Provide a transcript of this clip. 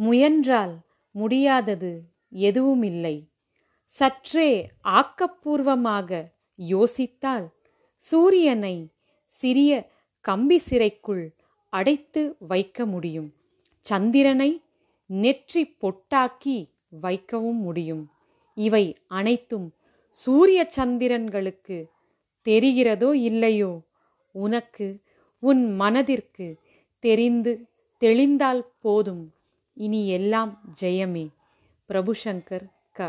முயன்றால் முடியாதது எதுவுமில்லை. சற்றே ஆக்கப்பூர்வமாக யோசித்தால் சூரியனை சிறிய கம்பி சிறைக்குள் அடைத்து வைக்க முடியும். சந்திரனை நெற்றி பொட்டாக்கி வைக்கவும் முடியும். இவை அனைத்தும் சூரிய சந்திரன்களுக்கு தெரிகிறதோ இல்லையோ? உனக்கு உன் மனதிற்கு தெரிந்து தெளிந்தால் போதும். இனி எல்லாம் ஜெயமே பிரபுசங்கர் க.